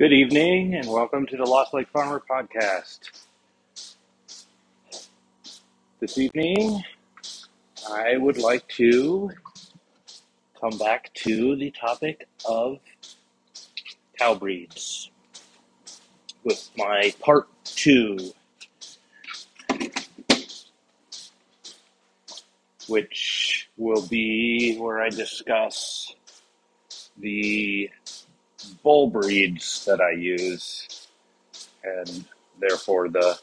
Good evening and welcome to the Lost Lake Farmer podcast. This evening, I would like to come back to the topic of cow breeds with my part two, which will be where I discuss the bull breeds that I use, and therefore the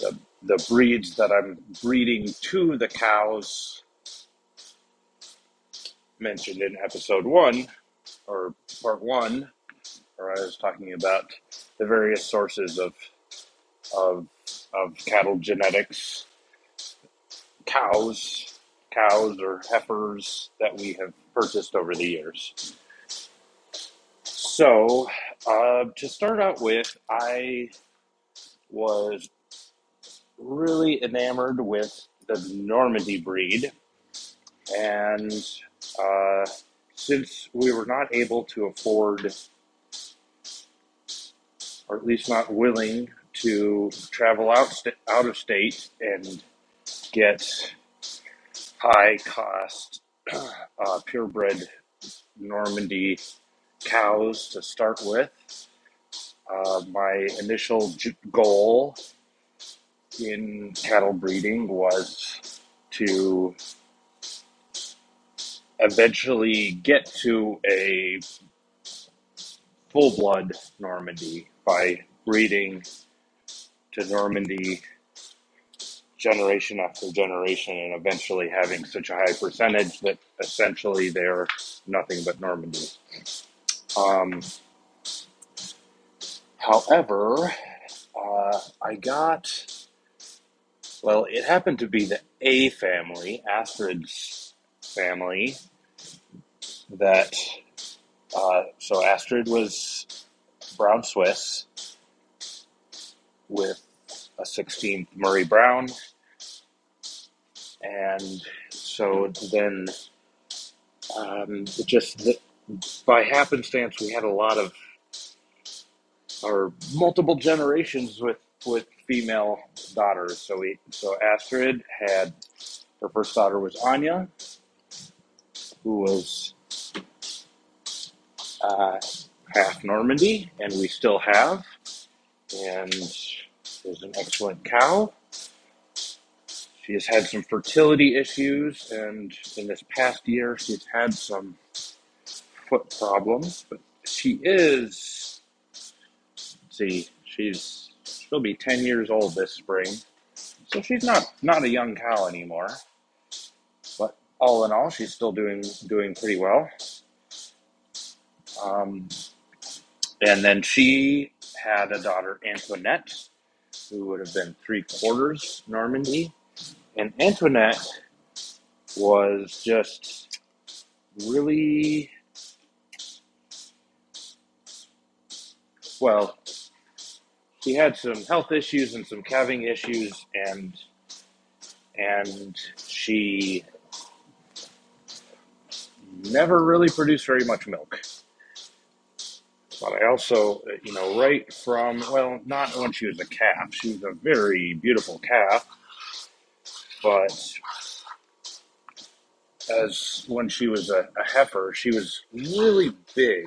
the, the breeds that I'm breeding to the cows mentioned in episode one or part one, where I was talking about the various sources of of of cattle genetics, cows, cows or heifers that we have purchased over the years. So, uh, to start out with, I was really enamored with the Normandy breed. And uh, since we were not able to afford, or at least not willing to travel out, st- out of state and get high cost uh, purebred Normandy cows to start with. Uh, my initial goal in cattle breeding was to eventually get to a full blood Normandy by breeding to Normandy generation after generation and eventually having such a high percentage that essentially they're nothing but Normandy. Um, however, uh, I got, well, it happened to be the A family, Astrid's family, that, uh, so Astrid was brown Swiss with a 16th Murray Brown. And so then um, just, by happenstance, we had a lot of, or multiple generations with, with female daughters. So we, so Astrid had, her first daughter was Anya, who was uh, half Normandy, and we still have, and is an excellent cow. She has had some fertility issues, and in this past year, she's had some foot problems. But she is, see, she's she'll be ten years old this spring, so she's not not a young cow anymore. But all in all, she's still doing doing pretty well. Um, and then she had a daughter, Antoinette, who would have been three quarters Normandy. And Antoinette was just really, well, she had some health issues and some calving issues, and and she never really produced very much milk. But I also, you know, right from, well, not when she was a calf. She was a very beautiful calf. But as when she was a, a heifer, she was really big.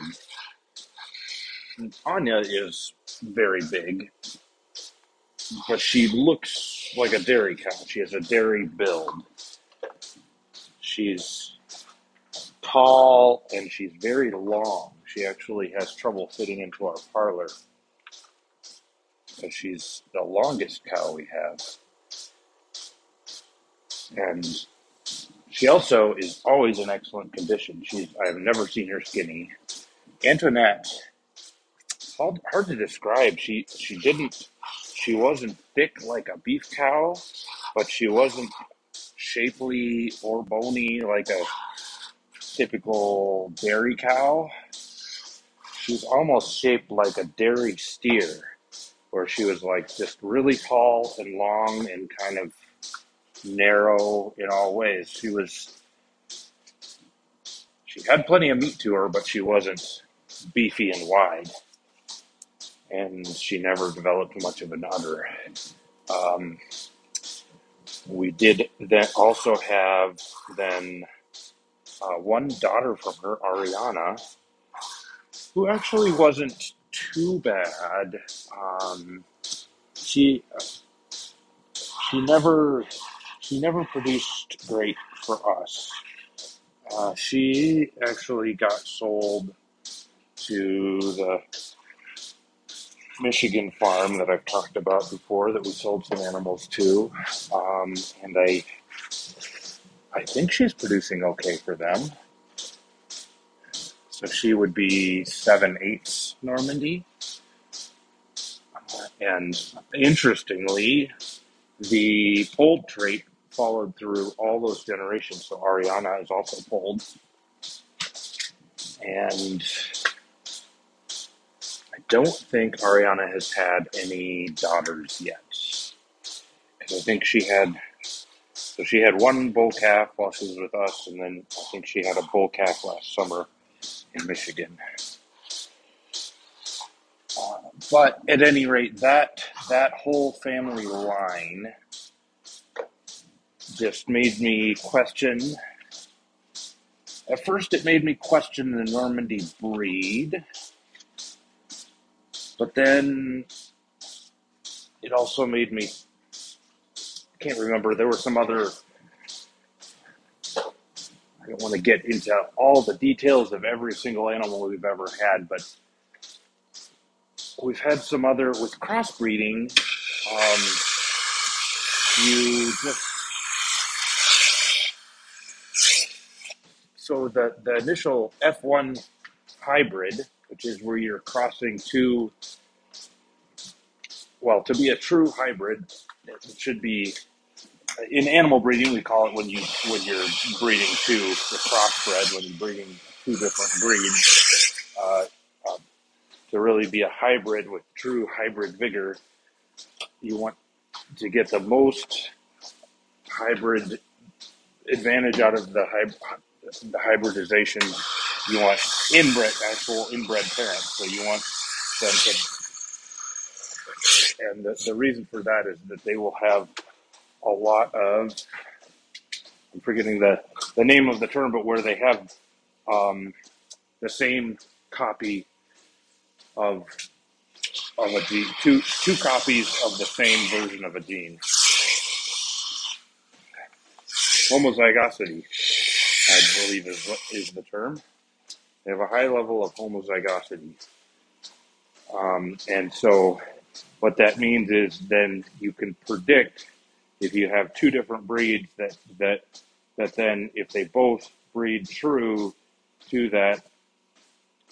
Anya is very big, but she looks like a dairy cow. She has a dairy build. She's tall and she's very long. She actually has trouble fitting into our parlor because she's the longest cow we have. And she also is always in excellent condition. She's I have never seen her skinny. Antoinette, hard, hard to describe. She she didn't she wasn't thick like a beef cow, but she wasn't shapely or bony like a typical dairy cow. She was almost shaped like a dairy steer, where she was like just really tall and long and kind of narrow in all ways. She was she had plenty of meat to her, but she wasn't beefy and wide. And she never developed much of an udder. Um, we did then also have then uh, one daughter from her, Ariana, who actually wasn't too bad. Um, she she never she never produced great for us. Uh, she actually got sold to the Michigan farm that I've talked about before that we sold some animals to, um, and I I think she's producing okay for them. So she would be seven eighths Normandy, and interestingly, the polled trait followed through all those generations. So Ariana is also polled, and don't think Ariana has had any daughters yet. I think she had so she had one bull calf while she was with us, and then I think she had a bull calf last summer in Michigan. Uh, but at any rate, that that whole family line just made me question. At first, it made me question the Normandy breed, but then it also made me I can't remember. There were some other. I don't want to get into all the details of every single animal we've ever had, but we've had some other with crossbreeding. Um, you just so the the initial F1 hybrid, which is where you're crossing two. Well, to be a true hybrid, it should be in animal breeding, we call it when you when you're breeding two, the crossbred, when you're breeding two different breeds. Uh, uh, to really be a hybrid with true hybrid vigor, you want to get the most hybrid advantage out of the, the hybridization. You want inbred, actual inbred parents. So you want them to, and the, the reason for that is that they will have a lot of I'm forgetting the the name of the term, but where they have um, the same copy of of a gene, two two copies of the same version of a gene. Homozygosity, I believe, is is the term. They have a high level of homozygosity, um, and so what that means is then you can predict if you have two different breeds that that that then if they both breed true to that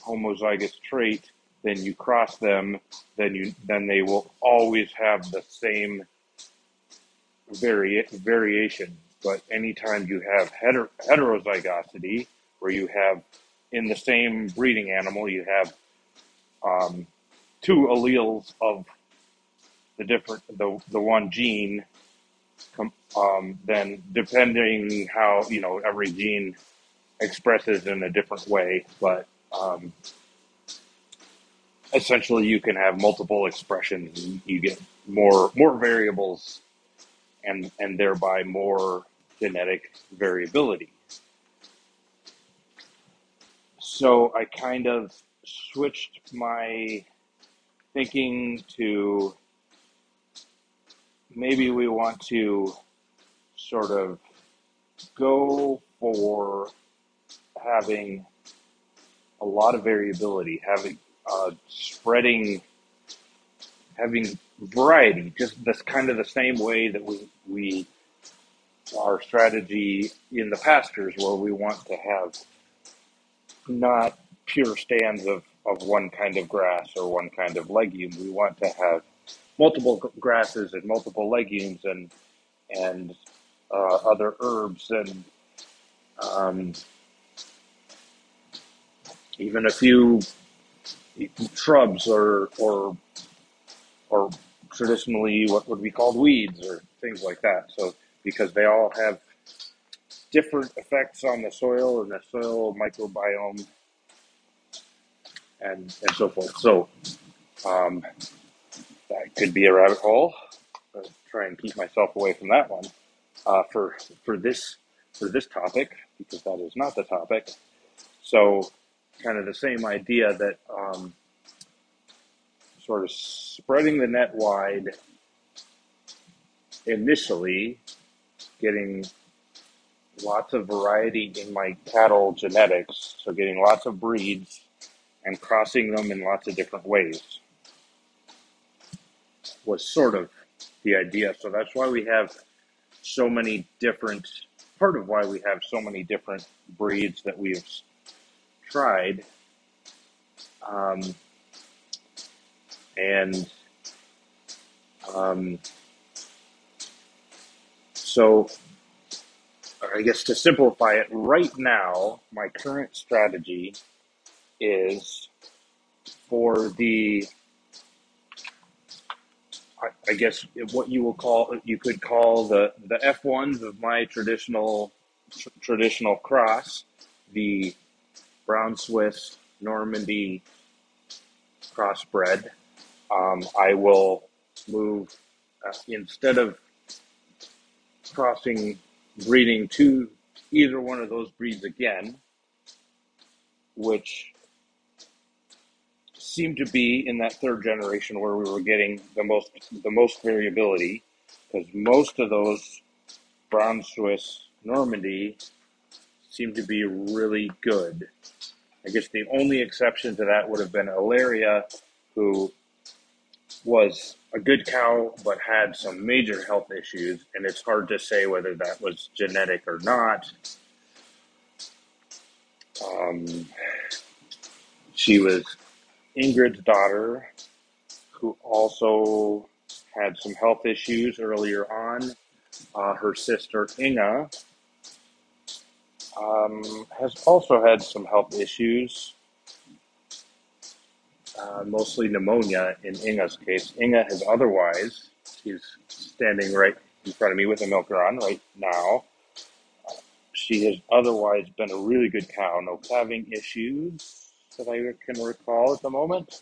homozygous trait, then you cross them, then you then they will always have the same vari- variation. But anytime you have heter- heterozygosity, where you have in the same breeding animal, you have um, two alleles of the different the the one gene um, then depending how you know every gene expresses in a different way, but um, essentially you can have multiple expressions. And you get more more variables, and and thereby more genetic variability. So I kind of switched my thinking to maybe we want to sort of go for having a lot of variability, having uh, spreading, having variety. Just that's kind of the same way that we we our strategy in the pastures where we want to have not pure stands of, of one kind of grass or one kind of legume. We want to have multiple grasses and multiple legumes and and uh, other herbs and um, even a few shrubs or or or traditionally what would be called weeds or things like that. So because they all have different effects on the soil and the soil microbiome and and so forth. So Um, that could be a rabbit hole. I'll try and keep myself away from that one uh, for for this for this topic because that is not the topic. So, kind of the same idea that um, sort of spreading the net wide initially, getting lots of variety in my cattle genetics, so getting lots of breeds and crossing them in lots of different ways was sort of the idea. So that's why we have so many different, part of why we have so many different breeds that we've tried. Um, and um, so, I guess to simplify it, right now, my current strategy is for the I, I guess what you will call you could call the the F ones of my traditional tr- traditional cross, the brown Swiss Normandy crossbred. Um, I will move uh, instead of crossing breeding to either one of those breeds again, which seemed to be in that third generation where we were getting the most the most variability because most of those brown Swiss Normandy seemed to be really good. I guess the only exception to that would have been Ilaria, who was a good cow but had some major health issues, and it's hard to say whether that was genetic or not. Um, she was Ingrid's daughter, who also had some health issues earlier on. Uh, her sister Inga um, has also had some health issues, uh, mostly pneumonia in Inga's case. Inga has otherwise, she's standing right in front of me with a milker on right now. She has otherwise been a really good cow, no calving issues that I can recall at the moment.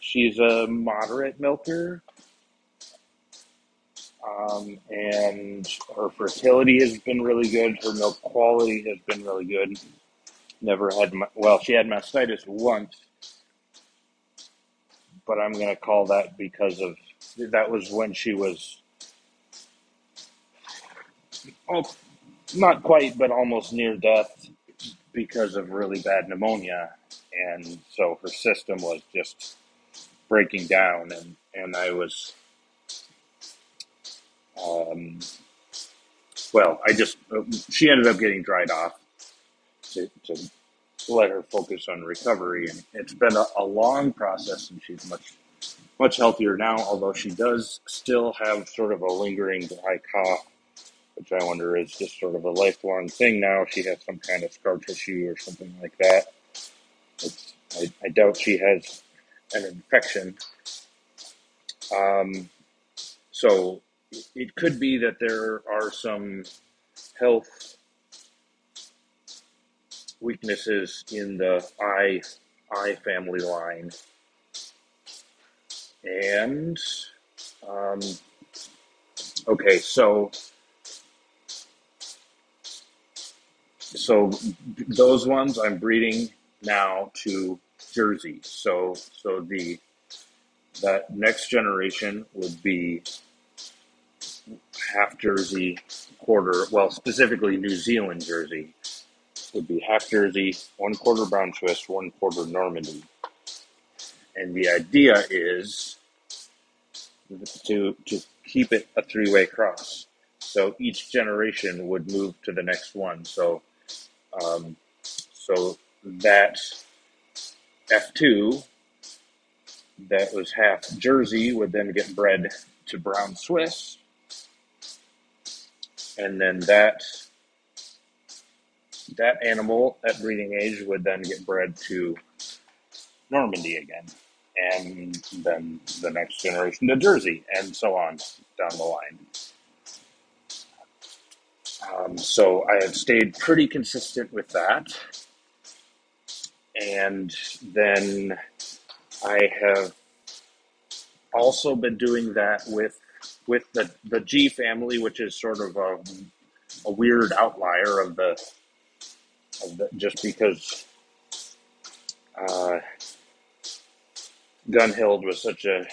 She's a moderate milker, um, and her fertility has been really good. Her milk quality has been really good. Never had, well, she had mastitis once, but I'm going to call that because of that was when she was, oh, not quite, but almost near death because of really bad pneumonia. And so her system was just breaking down, and, and I was, um, well, I just, she ended up getting dried off to, to let her focus on recovery. And it's been a, a long process, and she's much, much healthier now, although she does still have sort of a lingering dry cough which I wonder is just sort of a lifelong thing now. She has some kind of scar tissue or something like that. It's, I, I doubt she has an infection. Um, so it could be that there are some health weaknesses in the I I family line, and um, okay, so so those ones I'm breeding now to Jersey. So so the that next generation would be half Jersey, quarter well specifically New Zealand Jersey would be half Jersey, one quarter brown Swiss, one quarter Normandy. And the idea is to to keep it a three way cross. So each generation would move to the next one. So um, so that F2 that was half Jersey would then get bred to brown Swiss. And then that that animal at breeding age would then get bred to Normandy again. And then the next generation to Jersey, and so on down the line. Um, so I have stayed pretty consistent with that. And then I have also been doing that with with the the G family, which is sort of a, a weird outlier of the of the just because uh, Gunhild was such a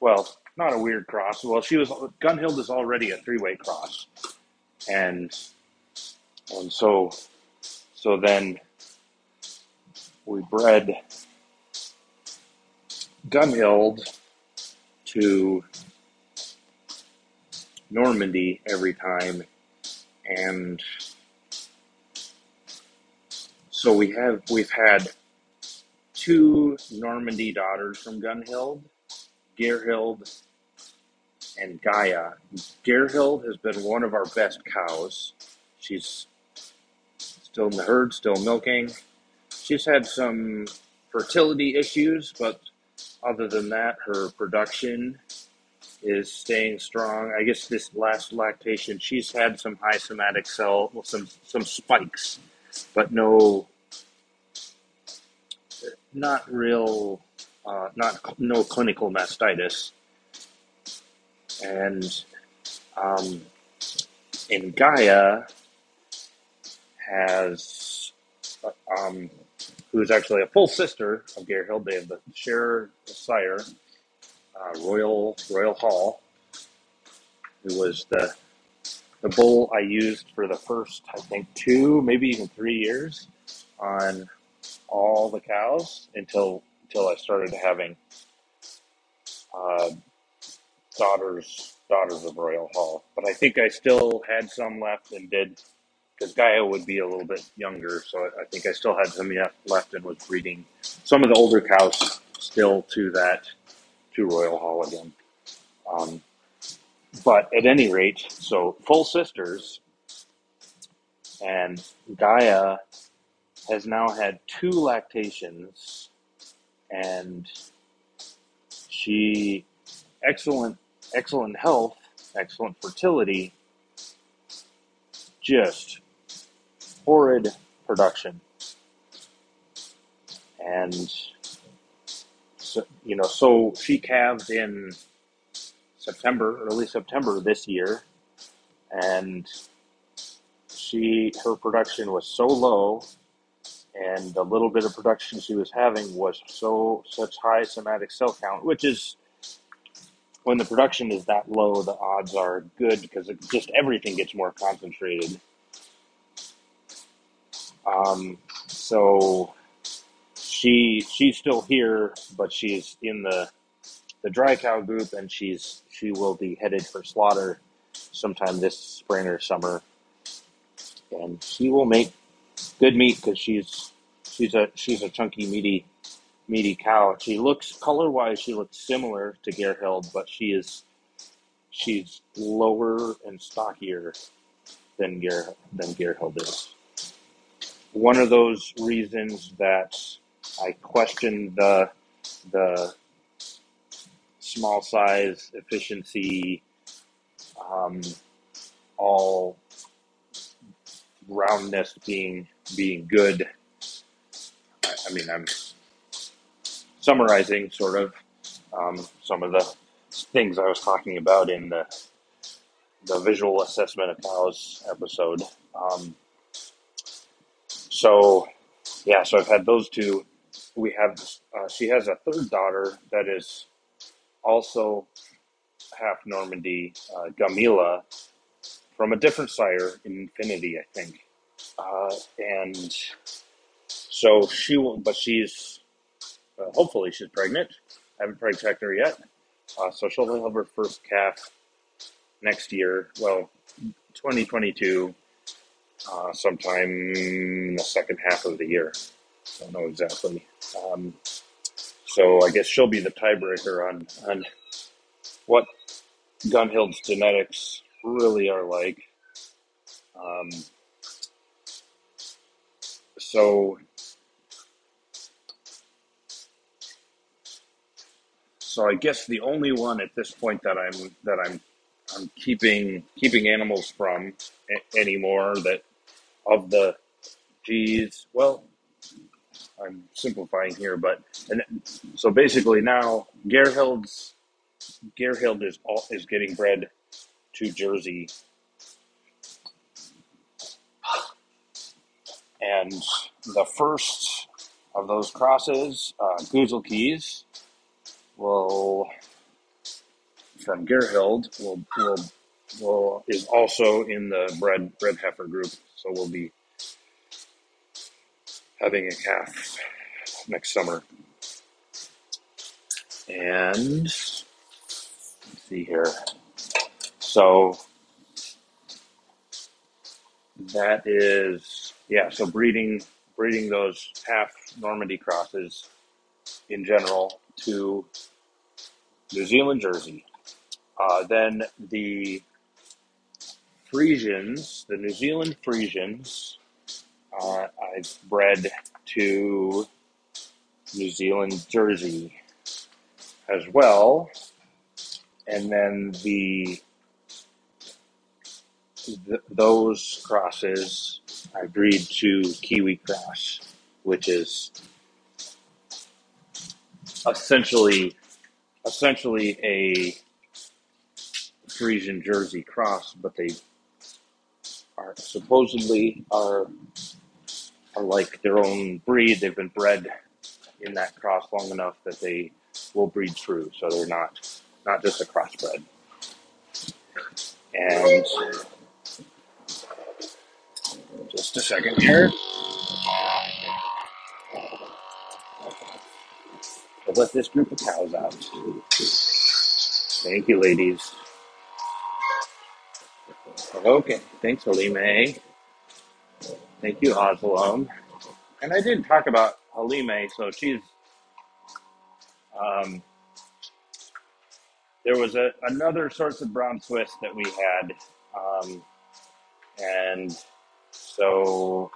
well, not a weird cross. Well, she was Gunhild is already a three way cross, and and so so then we bred Gunhild to Normandy every time, and so we have we've had two Normandy daughters from Gunhild, Gerhild and Gaia. Gerhild has been one of our best cows. She's still in the herd, still milking. She's had some fertility issues, but other than that, her production is staying strong. I guess this last lactation, she's had some high somatic cell, well, some some spikes, but no, not real, uh, not no clinical mastitis. And um, in Gaia has um, who's actually a full sister of Gerhild. They have the share sire, uh, Royal Royal Hall, who was the the bull I used for the first, I think, two, maybe even three years on all the cows until until I started having uh, daughters daughters of Royal Hall. But I think I still had some left and did because Gaia would be a little bit younger, so I, think I still had some left and was breeding some of the older cows still to that to Royal Hall again. Um, but at any rate, so full sisters, and Gaia has now had two lactations, and she excellent excellent health, excellent fertility, just horrid production. And so, you know, so she calved in September, early September this year, and she her production was so low, and the little bit of production she was having was so such high somatic cell count, which is when the production is that low, the odds are good because it just everything gets more concentrated. Um, so she she's still here, but she's in the the dry cow group, and she's she will be headed for slaughter sometime this spring or summer, and she will make good meat because she's she's a she's a chunky meaty meaty cow. She looks color wise, she looks similar to Gerhild, but she is she's lower and stockier than Gear than Gerhild is one of those reasons that I question the the small size efficiency, um, all roundness being being good. I, I mean, I'm summarizing sort of um, some of the things I was talking about in the the visual assessment of cows episode. Um, so yeah, so I've had those two. We have uh, she has a third daughter that is also half Normandy, uh, Gamila, from a different sire in Infinity, I think. Uh, and so she will, but she's uh, hopefully she's pregnant. I haven't preg checked her yet, uh, so she'll have her first calf next year. Well, 2022 uh, sometime in the second half of the year. I Don't know exactly. Um, so I guess she'll be the tiebreaker on on what Gunhild's genetics really are like. Um, so so I guess the only one at this point that I'm that I'm I'm keeping keeping animals from a- anymore that of the G's. Well, I'm simplifying here, but and so basically now Gerhild's Gerhild is all, is getting bred to Jersey, and the first of those crosses, uh, Goozle Keys, will from Gerhild will will will is also in the bred bred heifer group, so we'll be having a calf next summer. And see here. So that is yeah, so breeding breeding those half Normandy crosses in general to New Zealand Jersey. Uh, then the Friesians, the New Zealand Friesians, uh, I've bred to New Zealand Jersey as well. And then the th- those crosses I breed to Kiwi cross, which is essentially essentially a Friesian Jersey cross, but they are supposedly are are like their own breed. They've been bred in that cross long enough that they will breed true. So they're not not just a crossbred. And just a second here. I'll let this group of cows out. Thank you, ladies. Okay, thanks, Halime. Thank you, Oslo. And I didn't talk about Halime, so she's um, there was a, another source of brown Swiss that we had, um, and so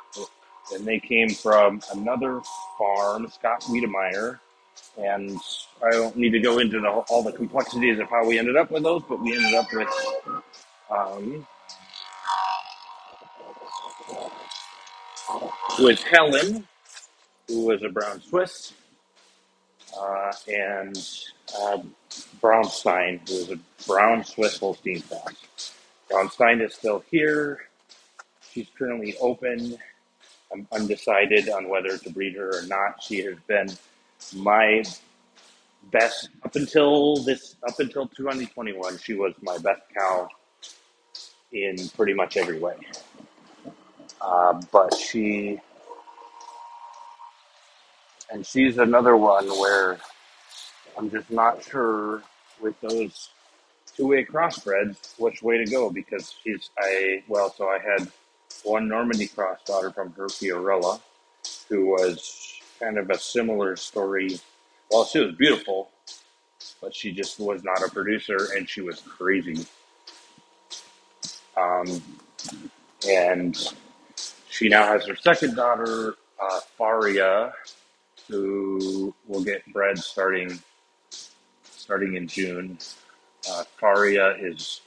and they came from another farm, Scott Wiedemeyer, and I don't need to go into the, all the complexities of how we ended up with those, but we ended up with um, with Helen, who was a brown Swiss, uh, and uh, Braunstein, who was a brown Swiss Holstein fox. Braunstein is still here. She's currently open. I'm undecided on whether to breed her or not. She has been my best up until this up until 2021. She was my best cow in pretty much every way. Uh, but she and she's another one where I'm just not sure with those two-way crossbreds which way to go because she's I well so I had one Normandy cross daughter from her Fiorella who was kind of a similar story. Well, she was beautiful, but she just was not a producer and she was crazy. Um, and she now has her second daughter, uh, Faria, who will get bred starting starting in June. Uh, Faria is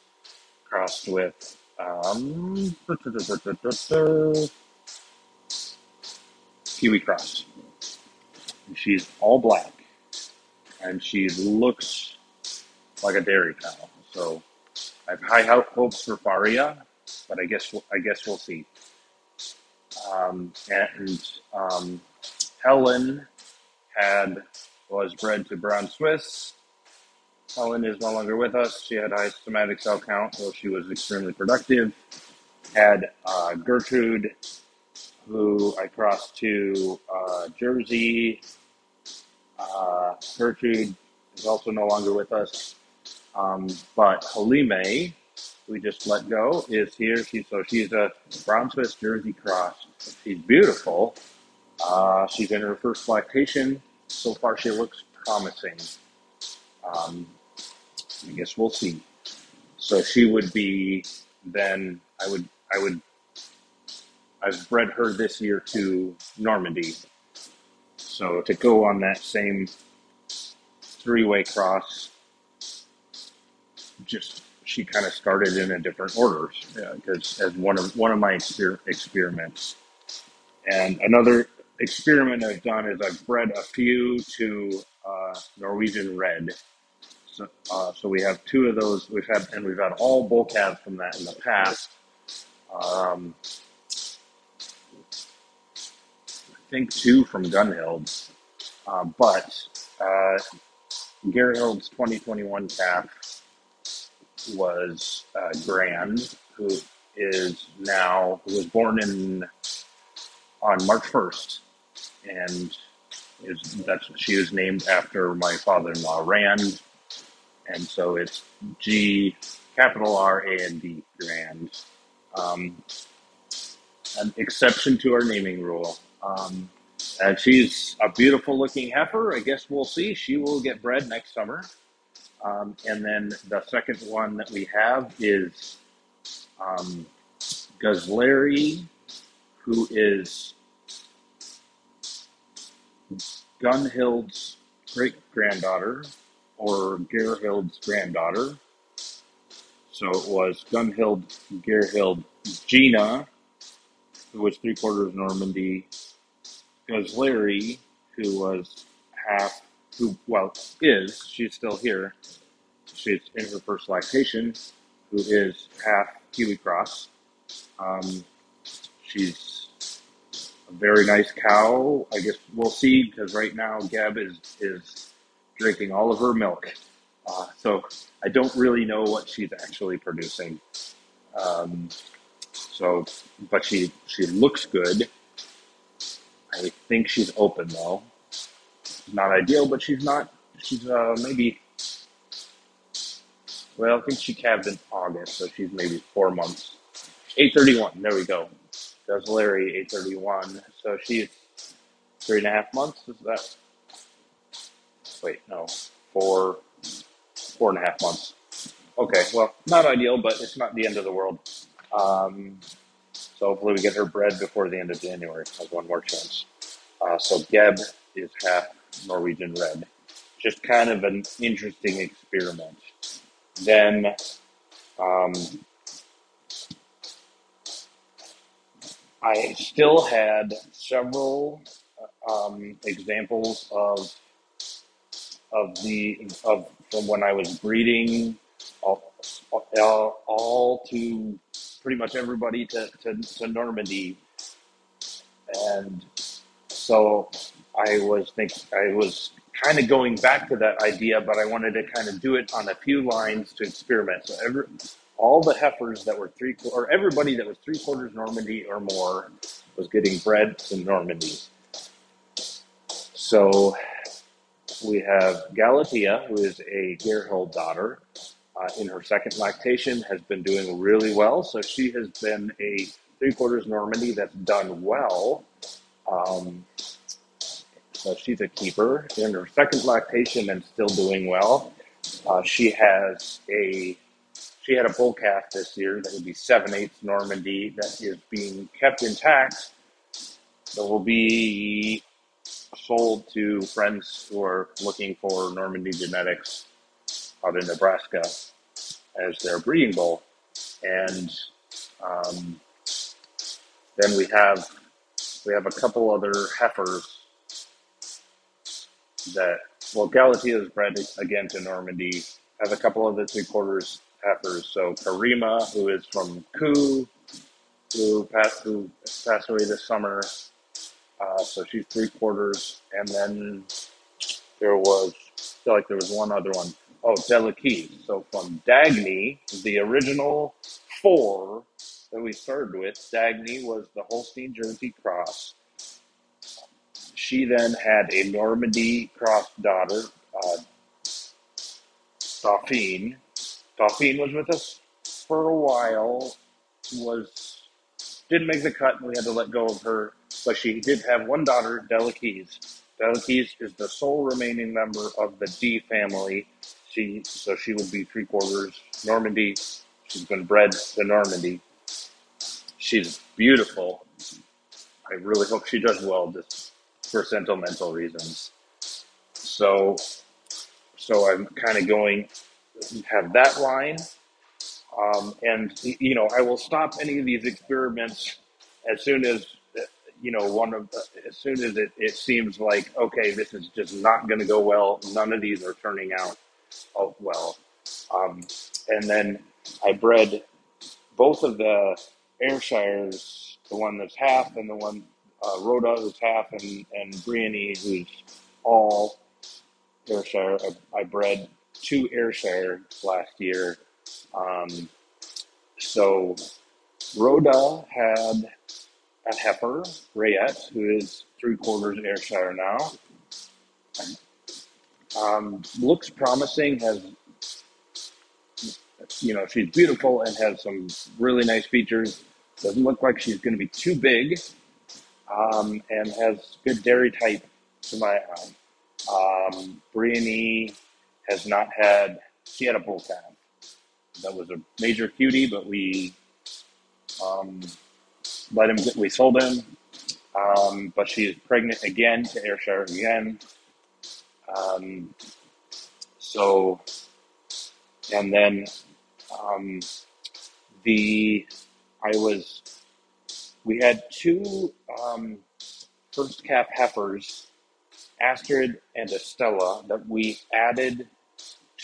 crossed with um, Kiwi Cross. And she's all black, and she looks like a dairy cow. So I have high hopes for Faria, but I guess I guess we'll see. Um, and um, Helen had was bred to Brown Swiss. Helen is no longer with us. She had high somatic cell count, though she was extremely productive. Had uh, Gertrude, who I crossed to uh, Jersey. Uh, Gertrude is also no longer with us. Um, but Halime, we just let go, is here. She, so she's a brown Swiss Jersey cross. She's beautiful. Uh, she's in her first lactation. So far, she looks promising. Um, I guess we'll see. So she would be then. I would. I would. I've bred her this year to Normandy. So to go on that same three-way cross, just she kind of started in a different order because as one of one of my exper- experiments, and another experiment I've done is I've bred a few to uh, Norwegian Red. So, uh, so we have two of those. We've had and we've had all bull calves from that in the past. Um, I think two from Gunhild, uh, but uh, Gerhild's 2021 calf was uh, Grand, who is now who was born in on March 1st, and is that's she was named after my father-in-law Rand, and so it's G capital R A N D Grand. Um, an exception to our naming rule. Um, and she's a beautiful looking heifer. I guess we'll see. She will get bred next summer. Um, and then the second one that we have is um, Guzlari, who is Gunhild's great granddaughter or Gerhild's granddaughter. So it was Gunhild, Gerhild, Gina, who was three quarters Normandy, because Larry, who was half, who, well, is, she's still here. She's in her first lactation, who is half Kiwi Cross. Um, she's a very nice cow. I guess we'll see because right now Geb is is drinking all of her milk. Uh, so I don't really know what she's actually producing. Um, so, but she she looks good. I think she's open though. Not ideal, but she's not. She's uh, maybe. Well, I think she calved in August, so she's maybe four months. Eight thirty-one. There we go. That's Larry. Eight thirty-one. So she's three and a half months. Is that? Wait, no, four, four and a half months. Okay, well, not ideal, but it's not the end of the world. Um, so hopefully we get her bred before the end of January. Has one more chance. Uh, so Geb is half Norwegian red. Just kind of an interesting experiment. Then um, I still had several uh, um, examples of of the of from when I was breeding all, all, to pretty much everybody to, to, to Normandy, and so I was think I was kind of going back to that idea, but I wanted to kind of do it on a few lines to experiment. So every all the heifers that were three or everybody that was three quarters Normandy or more was getting bred to Normandy. So we have Galatea, who is a Gerhild daughter, uh, in her second lactation, has been doing really well. So she has been a three quarters Normandy that's done well. Um, so she's a keeper in her second lactation and still doing well. Uh, she has a she had a bull calf this year that would be seven eighths Normandy that is being kept intact. That will be sold to friends who are looking for Normandy genetics out in Nebraska as their breeding bull. And um, then we have we have a couple other heifers that well Galatea is bred again to Normandy. Have a couple of the three quarters So Karima, who is from Koo, who passed who passed away this summer. Uh, so she's three quarters, and then there was I feel like there was one other one. Oh, Delakey. So from Dagny, the original four that we started with, Dagny was the Holstein Jersey cross. She then had a Normandy cross daughter, uh, Dauphine. Dauphine was with us for a while. Was didn't make the cut, and we had to let go of her. But she did have one daughter, Delakees. Delakees is the sole remaining member of the D family she so she would be three quarters Normandy. She's been bred to Normandy. She's beautiful. I really hope she does well, just for sentimental reasons. So, so I'm kind of going have that line, um, and you know I will stop any of these experiments as soon as you know, one of the, as soon as it, it seems like okay, this is just not going to go well. None of these are turning out oh, well. Um, and then I bred both of the Ayrshires, the one that's half and the one uh, Rhoda who's half, and and Briony who's all Ayrshire. I, I bred two Ayrshire last year. Um, so Rhoda had a heifer, Rayette, who is three quarters Ayrshire now. Um, looks promising, has, you know, she's beautiful and has some really nice features. Doesn't look like she's going to be too big um, and has good dairy type to my eye. Um, has not had, she had a bull calf. That was a major cutie, but we um, let him, we sold him. Um, but she is pregnant again to Ayrshire again. Um, so, and then um, the, I was, we had two um, first calf heifers, Astrid and Estella, that we added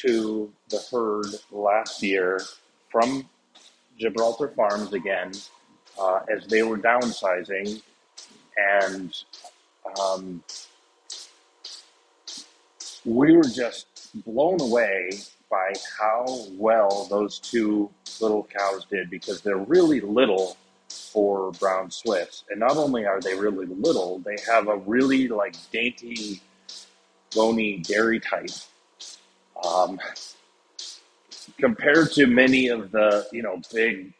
to the herd last year from Gibraltar Farms again uh, as they were downsizing. And um, we were just blown away by how well those two little cows did because they're really little for brown Swiss. And not only are they really little, they have a really like dainty, bony dairy type. Um, compared to many of the, you know, big,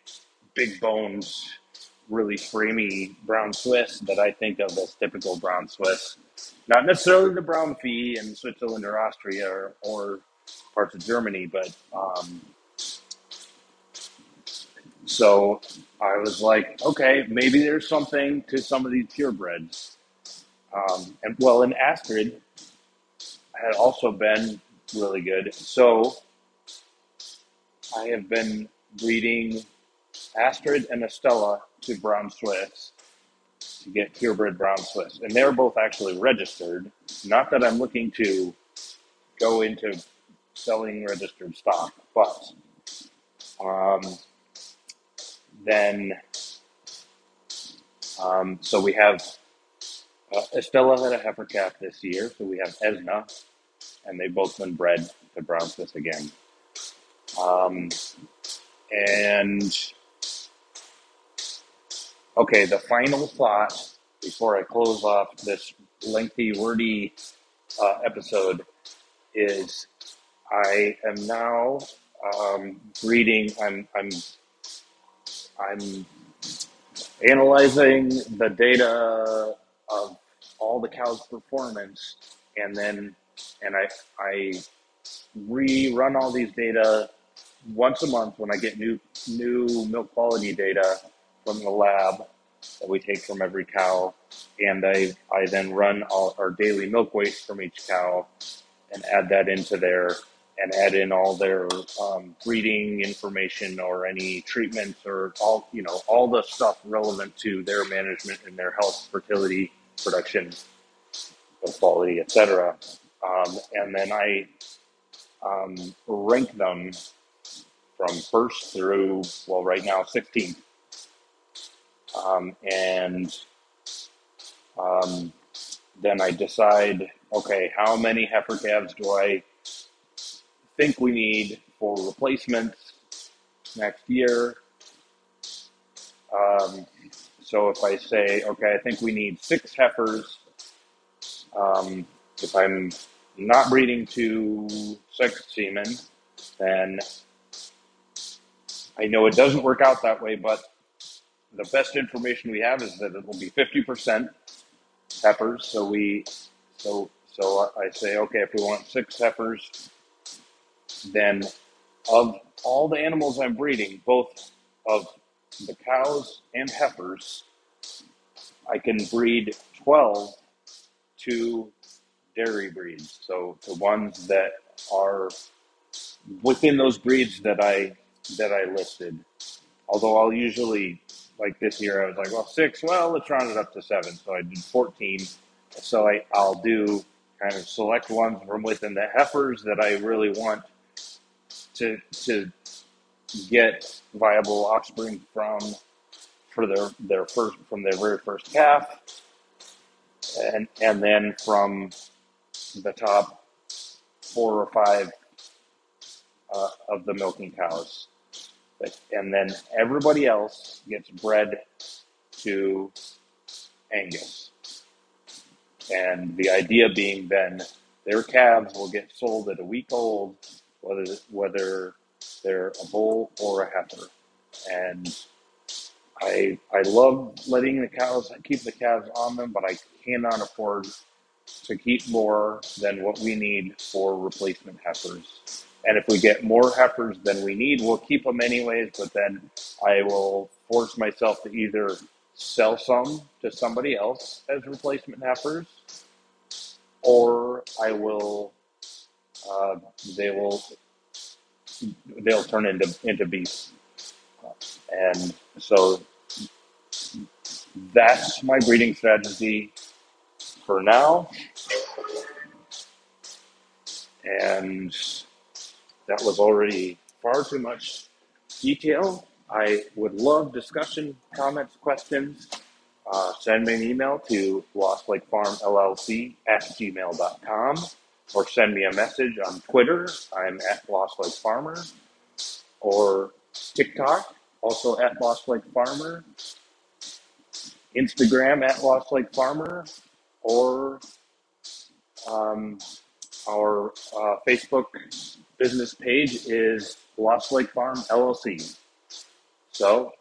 big bones, really framey brown Swiss that I think of as typical brown Swiss. Not necessarily the Braunvieh in Switzerland or Austria or, or parts of Germany, but um, so I was like, okay, maybe there's something to some of these purebreds. Um, and well, and Astrid had also been really good. So I have been breeding Astrid and Estella to Brown Swiss to get purebred Brown Swiss. And they're both actually registered. Not that I'm looking to go into selling registered stock, but um, then um, so we have uh, Estella had a heifer calf this year, so we have Esna, and they've both been bred to Swiss again. Um, and okay, the final thought before I close off this lengthy, wordy uh, episode is I am now um, reading. I'm I'm I'm analyzing the data of all the cows' performance, and then and I I rerun all these data once a month when I get new new milk quality data from the lab that we take from every cow, and I I then run all our daily milk waste from each cow and add that into there and add in all their um, breeding information or any treatments or all you know all the stuff relevant to their management and their health, fertility, production, quality, etc. Um, and then I um, rank them from first through well, right now 16th, um, and um, then I decide okay, how many heifer calves do I think we need for replacements next year. Um, so if I say, okay, I think we need six heifers, um, if I'm not breeding to sex semen, then I know it doesn't work out that way, but the best information we have is that it will be 50% heifers. So we, so, so I say, okay, if we want six heifers, then of all the animals I'm breeding, both of the cows and heifers, I can breed 12 to dairy breeds. So the ones that are within those breeds that I that I listed. Although I'll usually like this year, I was like, well, six. Well, let's round it up to seven. So I did 14. So I, I'll do kind of select ones from within the heifers that I really want to to get viable offspring from for their their first from their very first calf, and and then from the top four or five uh, of the milking cows, and then everybody else gets bred to Angus. And the idea being then their calves will get sold at a week old, whether whether they're a bull or a heifer. And I I love letting the cows keep the calves on them, but I cannot afford to keep more than what we need for replacement heifers. And if we get more heifers than we need, we'll keep them anyways. But then I will force myself to either sell some to somebody else as replacement heifers, or I will. Uh, they will. They'll turn into into beasts, and so that's my breeding strategy for now. And that was already far too much detail. I would love discussion, comments, questions. Uh, send me an email to Lost Lake Farm LLC at gmail.com or send me a message on Twitter. I'm at Lost Lake Farmer or TikTok, also at Lost Lake Farmer, Instagram at Lost Lake Farmer, or um, our uh, Facebook business page is Lost Lake Farm LLC. So,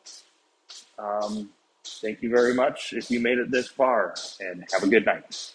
um, thank you very much if you made it this far, and have a good night.